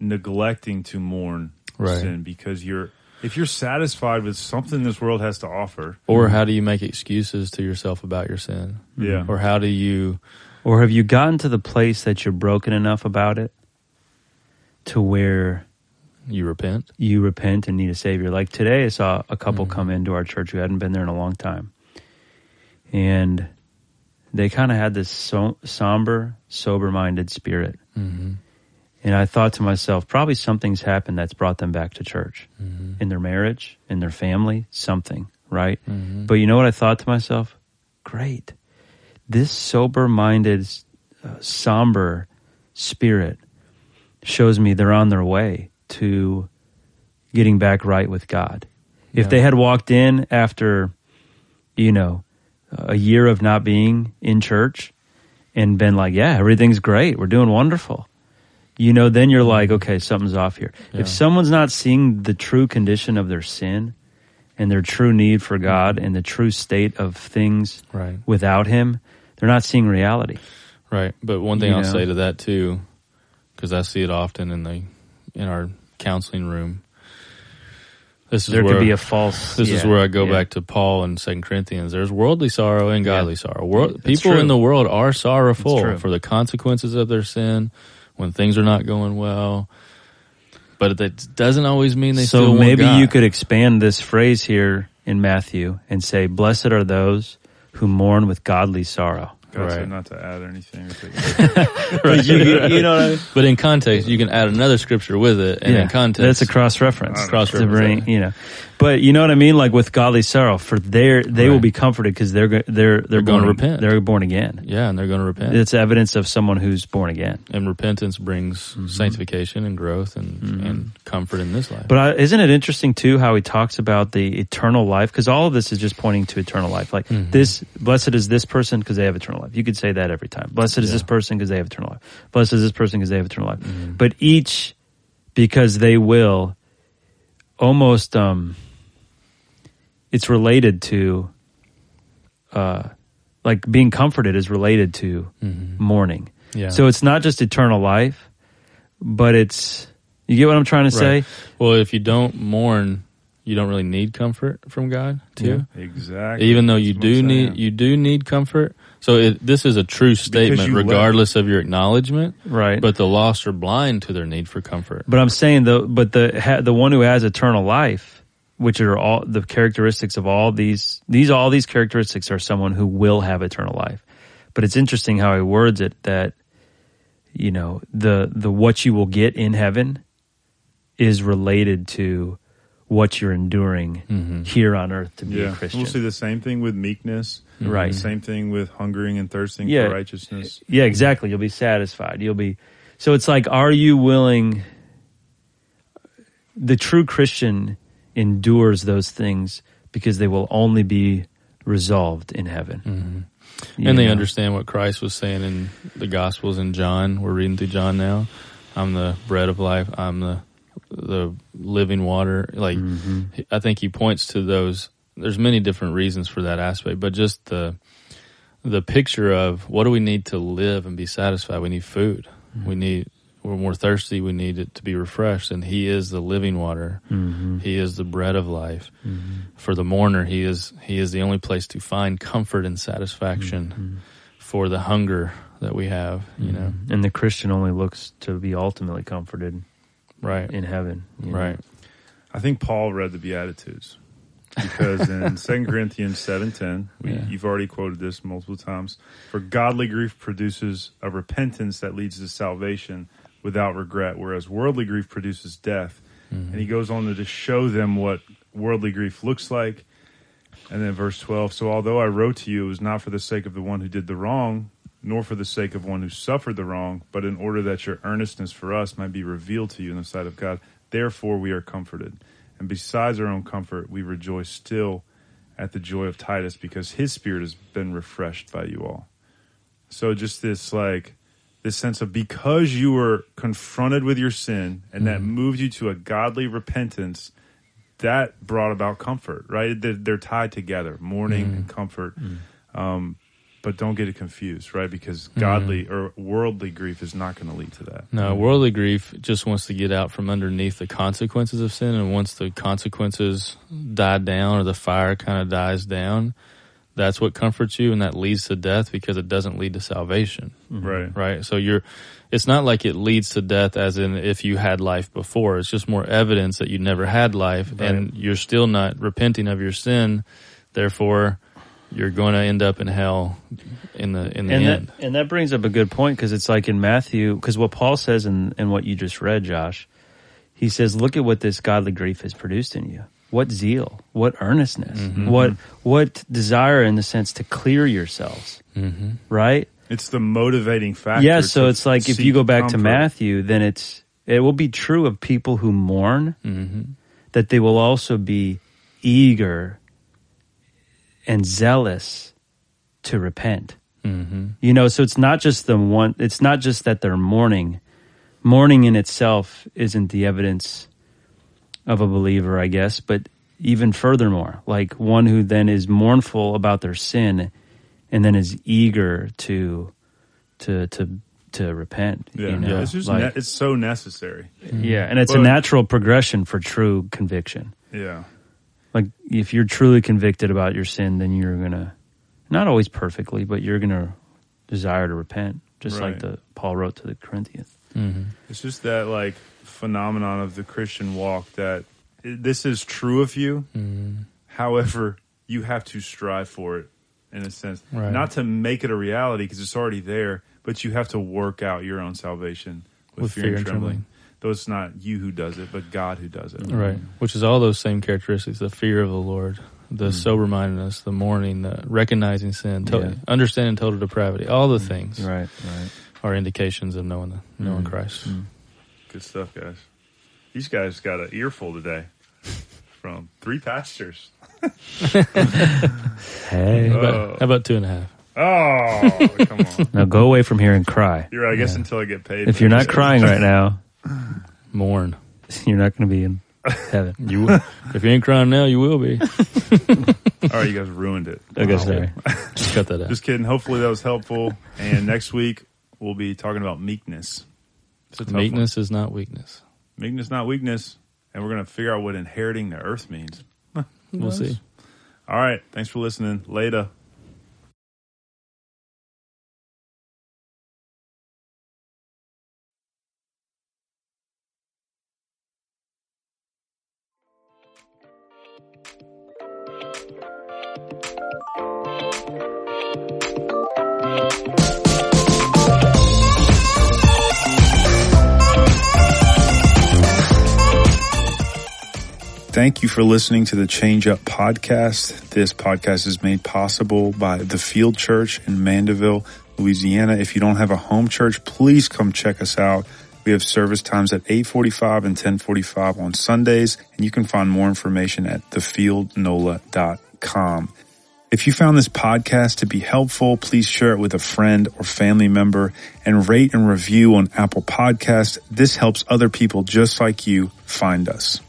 Speaker 1: neglecting to mourn
Speaker 2: Right.
Speaker 1: sin because you're if you're satisfied with something this world has to offer
Speaker 2: Or how do you make excuses to yourself about your sin?
Speaker 1: yeah
Speaker 2: Or how do you?
Speaker 3: Or have you gotten to the place that you're broken enough about it to where
Speaker 2: You repent.
Speaker 3: you repent and need a savior? Like today, I saw a couple mm-hmm. come into our church who hadn't been there in a long time. And they kind of had this so, somber, sober minded spirit.
Speaker 2: hmm
Speaker 3: And I thought to myself, probably something's happened that's brought them back to church
Speaker 2: hmm
Speaker 3: in their marriage, in their family, something, right?
Speaker 2: hmm
Speaker 3: But you know what I thought to myself? Great. This sober minded, uh, somber spirit shows me they're on their way to getting back right with God. If they had walked in after, you know, a year of not being in church and been like, yeah, everything's great. We're doing wonderful. You know, then you're like, okay, something's off here.
Speaker 2: Yeah.
Speaker 3: If someone's not seeing the true condition of their sin and their true need for God and the true state of things
Speaker 2: Right.
Speaker 3: without Him, they're not seeing reality.
Speaker 2: Right. But one thing
Speaker 3: You
Speaker 2: I'll
Speaker 3: know?
Speaker 2: say to that too, because I see it often in the in our counseling room. This is
Speaker 3: There
Speaker 2: where
Speaker 3: could be a false.
Speaker 2: this is where I go
Speaker 3: yeah.
Speaker 2: back to Paul and Second Corinthians. There's worldly sorrow and godly
Speaker 3: Yeah.
Speaker 2: sorrow. World, people
Speaker 3: true.
Speaker 2: in the world are sorrowful for the consequences of their sin when things are not going well. But that doesn't always mean they
Speaker 3: so maybe you could expand this phrase here in Matthew and say, "Blessed are those who mourn with godly sorrow."
Speaker 1: God said
Speaker 2: Right.
Speaker 1: not to add anything or take
Speaker 3: But you, you know what I mean?
Speaker 2: But in context, you can add another scripture with it, and in context,
Speaker 3: that's a cross reference.
Speaker 1: I don't know.
Speaker 2: Cross-reference,
Speaker 3: to bring, you know. But you know what I mean? Like with godly sorrow, for their they will be comforted because they're go- they're they're,
Speaker 2: gonna repent.
Speaker 3: They're born again.
Speaker 2: yeah, and they're going to repent.
Speaker 3: It's evidence of someone who's born again.
Speaker 2: and repentance brings sanctification and growth and, and comfort in this life.
Speaker 3: But I, isn't it interesting too how he talks about the eternal life? Because all of this is just pointing to eternal life. Like
Speaker 2: Mhm.
Speaker 3: this, blessed is this person because they have eternal life. You could say that every time. Blessed is
Speaker 2: Yeah.
Speaker 3: this person because they have eternal life. Blessed is this person because they have eternal life.
Speaker 2: Mhm.
Speaker 3: But each, because they will, almost, um, it's related to, uh, like being comforted is related to
Speaker 2: Mhm.
Speaker 3: mourning.
Speaker 2: yeah.
Speaker 3: So it's not just eternal life, but it's, you get what I'm trying to
Speaker 2: Right.
Speaker 3: say?
Speaker 2: well, if you don't mourn, you don't really need comfort from God too.
Speaker 1: exactly
Speaker 2: Even though you
Speaker 1: That's
Speaker 2: do need you do need comfort. So it, this is a true statement,
Speaker 1: you let-
Speaker 2: regardless of your acknowledgement.
Speaker 3: Right.
Speaker 2: But the lost are blind to their need for comfort.
Speaker 3: But I'm saying the but the ha, the one who has eternal life, which are all the characteristics of all these these all these characteristics are someone who will have eternal life. But it's interesting how he words it that you know the the what you will get in heaven is related to what you're enduring
Speaker 2: Mhm.
Speaker 3: here on earth to be
Speaker 1: yeah
Speaker 3: a Christian.
Speaker 1: we'll see the same thing with meekness
Speaker 3: Right.
Speaker 1: the same thing with hungering and thirsting
Speaker 3: Yeah.
Speaker 1: for righteousness
Speaker 3: Yeah, exactly. You'll be satisfied. You'll be so it's like are you willing the true Christian endures those things because they will only be resolved in heaven.
Speaker 2: Mhm. And they
Speaker 3: know?
Speaker 2: understand what Christ was saying in the Gospels in John. We're reading through John now. I'm the bread of life. I'm the the living water. Like
Speaker 3: Mhm.
Speaker 2: I think he points to those. There's many different reasons for that aspect, but just the the picture of what do we need to live and be satisfied? We need food. We need. We're more thirsty. We need it to be refreshed, and He is the living water.
Speaker 3: Mhm.
Speaker 2: He is the bread of life.
Speaker 3: Mhm.
Speaker 2: For the mourner, He is He is the only place to find comfort and satisfaction
Speaker 3: Mhm.
Speaker 2: for the hunger that we have. You know,
Speaker 3: Mhm. And the Christian only looks to be ultimately comforted
Speaker 2: right,
Speaker 3: in heaven. you know?
Speaker 2: right.
Speaker 1: I think Paul read the Beatitudes because in 2 Corinthians seven ten,
Speaker 2: Yeah.
Speaker 1: you've already quoted this multiple times. For godly grief produces a repentance that leads to salvation without regret, whereas worldly grief produces death.
Speaker 2: Mhm.
Speaker 1: And he goes on to just show them what worldly grief looks like. And then verse 12 So although I wrote to you, it was not for the sake of the one who did the wrong, nor for the sake of one who suffered the wrong, but in order that your earnestness for us might be revealed to you in the sight of God. Therefore we are comforted. And besides our own comfort, we rejoice still at the joy of Titus because his spirit has been refreshed by you all. So just this like this sense of because you were confronted with your sin and that mm-hmm. moved you to a godly repentance, that brought about comfort, right? They're, they're tied together, mourning and mm-hmm. comfort. Mm-hmm. Um, but don't get it confused, right? Because godly or worldly grief is not going to lead to that.
Speaker 2: No, worldly grief just wants to get out from underneath the consequences of sin, and once the consequences die down or the fire kind of dies down, that's what comforts you, and that leads to death because it doesn't lead to salvation, mm-hmm.
Speaker 1: Right.
Speaker 2: right? So you're, it's not like it leads to death as in if you had life before. It's just more evidence that you never had life, and you're still not repenting of your sin. Therefore, you're going to end up in hell in the in the
Speaker 3: and
Speaker 2: end.
Speaker 3: that and that brings up a good point because it's like in Matthew because what Paul says in in what you just read, Josh, he says, "Look at what this godly grief has produced in you. What zeal, what earnestness,
Speaker 2: Mm-hmm.
Speaker 3: what what desire in the sense to clear yourselves,
Speaker 2: hmm
Speaker 3: right?
Speaker 1: It's the motivating factor.
Speaker 3: Yeah. So it's like if you go back to. Matthew, then it's it will be true of people who mourn
Speaker 2: hmm
Speaker 3: that they will also be eager and zealous to repent.
Speaker 2: hmm
Speaker 3: You know, so it's not just the one, it's not just that they're mourning. Mourning in itself isn't the evidence of a believer, I guess, but even furthermore, like one who then is mournful about their sin and then is eager to, to, to, to repent.
Speaker 1: Yeah,
Speaker 3: you know?
Speaker 1: it's just
Speaker 3: Like-
Speaker 1: ne- it's so necessary.
Speaker 3: yeah, and it's a natural progression for true conviction.
Speaker 1: Yeah,
Speaker 3: Like if you're truly convicted about your sin, then you're gonna, not always perfectly, but you're gonna desire to repent, just like the Paul wrote to the Corinthians.
Speaker 2: hmm
Speaker 1: it's just that like phenomenon of the Christian walk that this is true of you.
Speaker 2: hmm
Speaker 1: However, you have to strive for it in a sense,
Speaker 2: Right.
Speaker 1: not to make it a reality because it's already there, but you have to work out your own salvation with, fear, and trembling. Though it's not you who does it, but God who does it.
Speaker 2: Right. Which is all those same characteristics the fear of the Lord, the sober mindedness, the mourning, the recognizing sin, to-
Speaker 3: Yeah.
Speaker 2: understanding total depravity. All the things
Speaker 3: Right, right.
Speaker 2: are indications of knowing, the, knowing
Speaker 3: Mm.
Speaker 2: Christ.
Speaker 1: Good stuff, guys. These guys got an earful today from three pastors.
Speaker 3: Hey,
Speaker 2: How,
Speaker 1: Oh.
Speaker 2: about, how about two and a half?
Speaker 1: Oh, come on.
Speaker 3: now go away from here and cry.
Speaker 1: You're right, I guess
Speaker 2: Yeah.
Speaker 1: until I get paid.
Speaker 3: If you're not crying right now,
Speaker 2: Mourn.
Speaker 3: you're not going to be in heaven.
Speaker 2: You, will- if you ain't crying now, you will be.
Speaker 1: All right, you guys ruined it.
Speaker 3: Okay, sorry.
Speaker 2: Just cut that out.
Speaker 1: Just kidding. Hopefully that was helpful. And next week we'll be talking about meekness. It's a one.
Speaker 2: Meekness is not weakness.
Speaker 1: Meekness, not weakness. And we're going to figure out what inheriting the earth means.
Speaker 2: We'll see.
Speaker 1: All right. Thanks for listening. Later. Thank you for listening to the Change Up podcast. This podcast is made possible by the Field Church in Mandeville, Louisiana. If you don't have a home church, please come check us out. We have service times at 845 and 1045 on Sundays, and you can find more information at thefieldnola.com. If you found this podcast to be helpful, please share it with a friend or family member and rate and review on Apple Podcasts. This helps other people just like you find us.